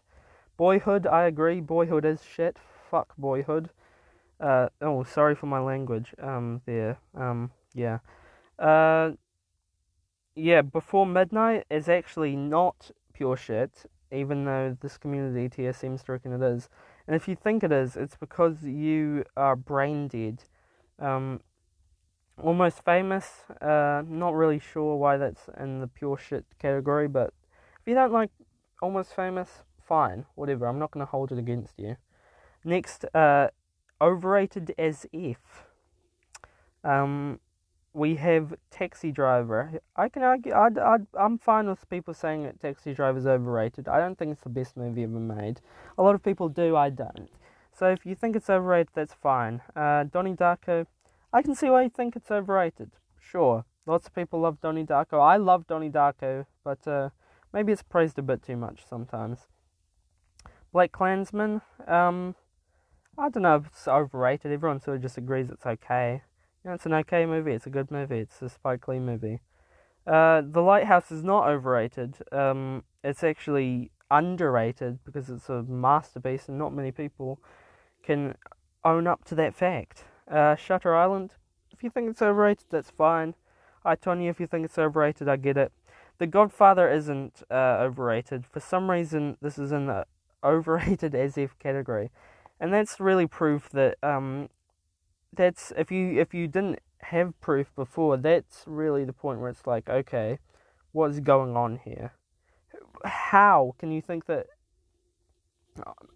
Boyhood, I agree. Boyhood is shit. Fuck Boyhood. Uh, oh, sorry for my language. Um, there. Um, yeah. Uh, yeah. Before Midnight is actually not pure shit even though this community tier seems to reckon it is. And if you think it is, it's because you are brain dead. Um, almost famous, uh, not really sure why that's in the pure shit category, but if you don't like almost famous, fine, whatever. I'm not going to hold it against you. Next, uh, overrated as F. Um, we have Taxi Driver. I can argue. I'd, I'm fine with people saying that Taxi Driver is overrated. I don't think it's the best movie ever made. A lot of people do. I don't. So if you think it's overrated, that's fine. Uh, Donnie Darko. I can see why you think it's overrated. Sure, lots of people love Donnie Darko. I love Donnie Darko, but uh, maybe it's praised a bit too much sometimes. BlacKkKlansman. Um, I don't know if it's overrated. Everyone sort of just agrees it's okay. You know, it's an okay movie. It's a good movie. It's a Spike Lee movie. Uh, the Lighthouse is not overrated. Um, it's actually underrated because it's a masterpiece, and not many people can own up to that fact. Uh, Shutter Island. If you think it's overrated, that's fine. I Tonya, if you think it's overrated, I get it. The Godfather isn't uh, overrated. For some reason, this is in the overrated as if category and that's really proof that um, that's if you if you didn't have proof before, that's really the point where it's like, okay, what's going on here? How can you think that?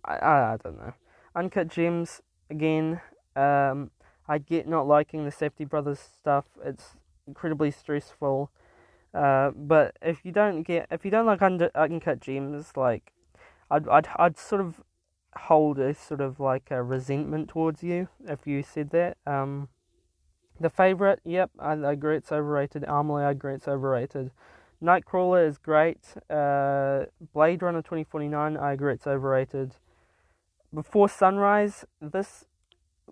I I, I don't know. Uncut Gems again. Um, I get not liking the Safdie Brothers stuff. It's incredibly stressful. Uh, but if you don't get if you don't like under, Uncut Gems, like I'd I'd I'd sort of hold a sort of like a resentment towards you if you said that. Um, the favorite, yep, I, I agree it's overrated. Amelie, I agree it's overrated. Nightcrawler is great. Uh, Blade Runner 2049, I agree it's overrated. Before Sunrise, this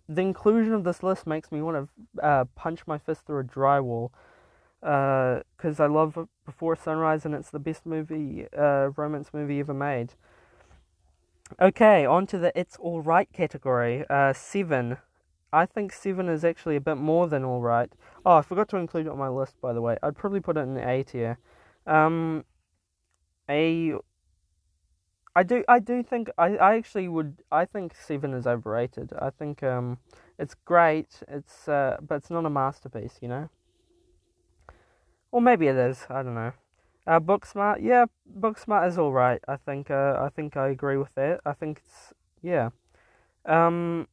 the inclusion of this list makes me want to uh, punch my fist through a drywall because uh, I love Before Sunrise and it's the best movie, uh, romance movie ever made. Okay, on to the it's alright category. Uh, seven. I think seven is actually a bit more than alright. Oh, I forgot to include it on my list, by the way. I'd probably put it in the A tier. Um, a. I do. I do think. I. I actually would. I think seven is overrated. I think. Um, it's great. It's. Uh, but it's not a masterpiece. You know. Or maybe it is. I don't know. Uh, Booksmart, yeah, Booksmart is all right. I think. Uh, I think I agree with that. I think it's yeah. Um,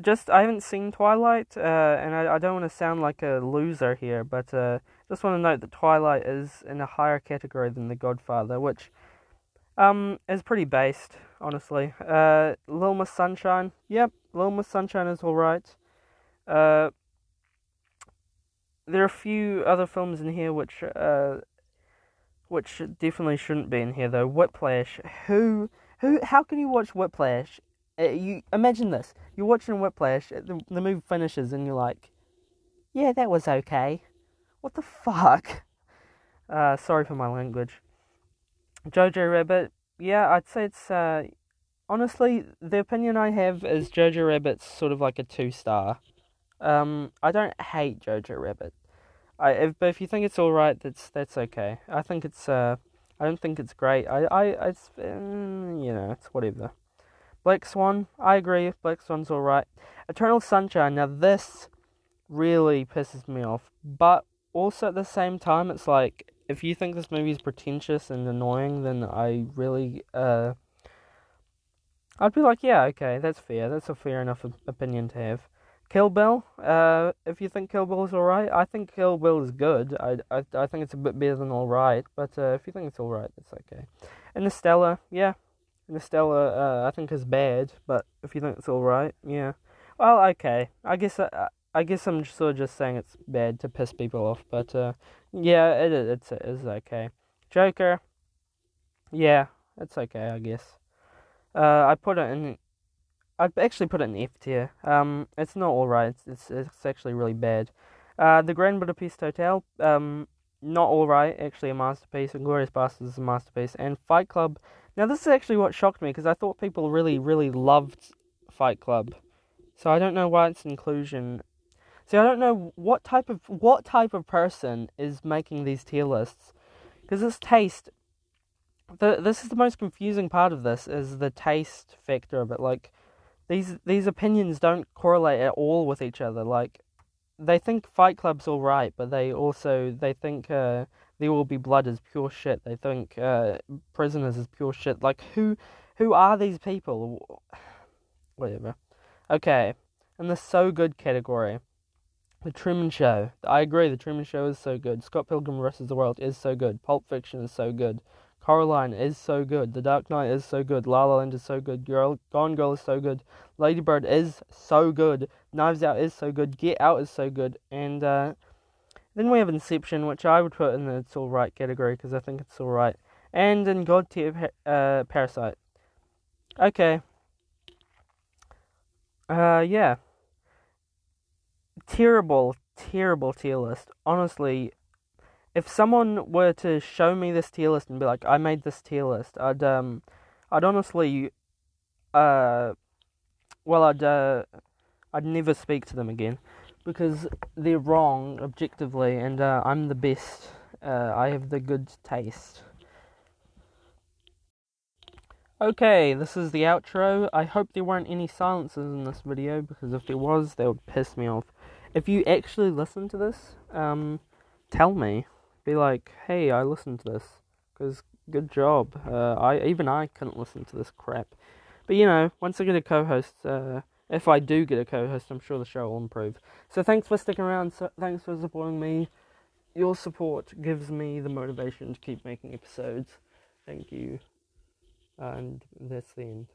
just I haven't seen Twilight, uh, and I, I don't want to sound like a loser here, but uh, just want to note that Twilight is in a higher category than The Godfather, which um is pretty based, honestly. Uh, Little Miss Sunshine, yep, Little Miss Sunshine is all right. Uh, there are a few other films in here which uh, which definitely shouldn't be in here though. Whiplash. Who who? How can you watch Whiplash? Uh, you imagine this: you're watching Whiplash. Uh, the, the movie finishes, and you're like, "Yeah, that was okay." What the fuck? Uh, sorry for my language. Jojo Rabbit. Yeah, I'd say it's. Uh, honestly, the opinion I have is Jojo Rabbit's sort of like a two star. Um, I don't hate Jojo Rabbit. I if, but if you think it's all right, that's that's okay. I think it's uh, I don't think it's great. I I it's um, you know it's whatever. Black Swan, I agree. Black Swan's all right. Eternal Sunshine. Now this really pisses me off, but also at the same time, it's like if you think this movie is pretentious and annoying, then I really uh, I'd be like, yeah, okay, that's fair. That's a fair enough opinion to have. Kill Bill. Uh, if you think Kill Bill is alright, I think Kill Bill is good. I, I, I think it's a bit better than alright, but uh, if you think it's alright, it's okay. Interstellar, yeah. Interstellar, uh, I think is bad, but if you think it's alright, yeah. Well, okay. I guess I, uh, I guess I'm sort of just saying it's bad to piss people off, but uh, yeah, it, it's it is okay. Joker, yeah, it's okay, I guess. Uh, I put it in I'd actually put it in F tier. Um, it's not alright. It's, it's, it's actually really bad. Uh, the Grand Budapest Hotel. Um, not alright. Actually, a masterpiece. Inglourious Basterds is a masterpiece. And Fight Club. Now, this is actually what shocked me because I thought people really, really loved Fight Club. So I don't know why its inclusion. See, I don't know what type of what type of person is making these tier lists because this taste. The this is the most confusing part of this is the taste factor of it. Like these these opinions don't correlate at all with each other. Like they think Fight Club's all right, but they also they think uh, There Will Be Blood is pure shit. They think uh, Prisoners is pure shit. Like who who are these people? whatever. Okay, in the so good category, The Truman Show. I agree, The Truman Show is so good. Scott Pilgrim vs. the World is so good. Pulp Fiction is so good. Coraline is so good. The Dark Knight is so good. La La Land is so good. Girl, Gone Girl is so good. Lady Bird is so good. Knives Out is so good. Get Out is so good. And uh, then we have Inception, which I would put in the It's Alright category because I think it's alright. And in God tier, uh, Parasite. Okay. Uh, yeah. Terrible, terrible tier list. Honestly, if someone were to show me this tier list and be like, "I made this tier list," I'd um, I'd honestly, uh, well, I'd uh, I'd never speak to them again because they're wrong objectively, and uh, I'm the best. Uh, I have the good taste. Okay, this is the outro. I hope there weren't any silences in this video because if there was, they would piss me off. If you actually listen to this, um, tell me be like, hey, I listened to this because good job. Uh, I even I couldn't listen to this crap, but you know, once I get a co-host, uh, if I do get a co-host, I'm sure the show will improve. So thanks for sticking around. So thanks for supporting me. Your support gives me the motivation to keep making episodes. Thank you, and that's the end.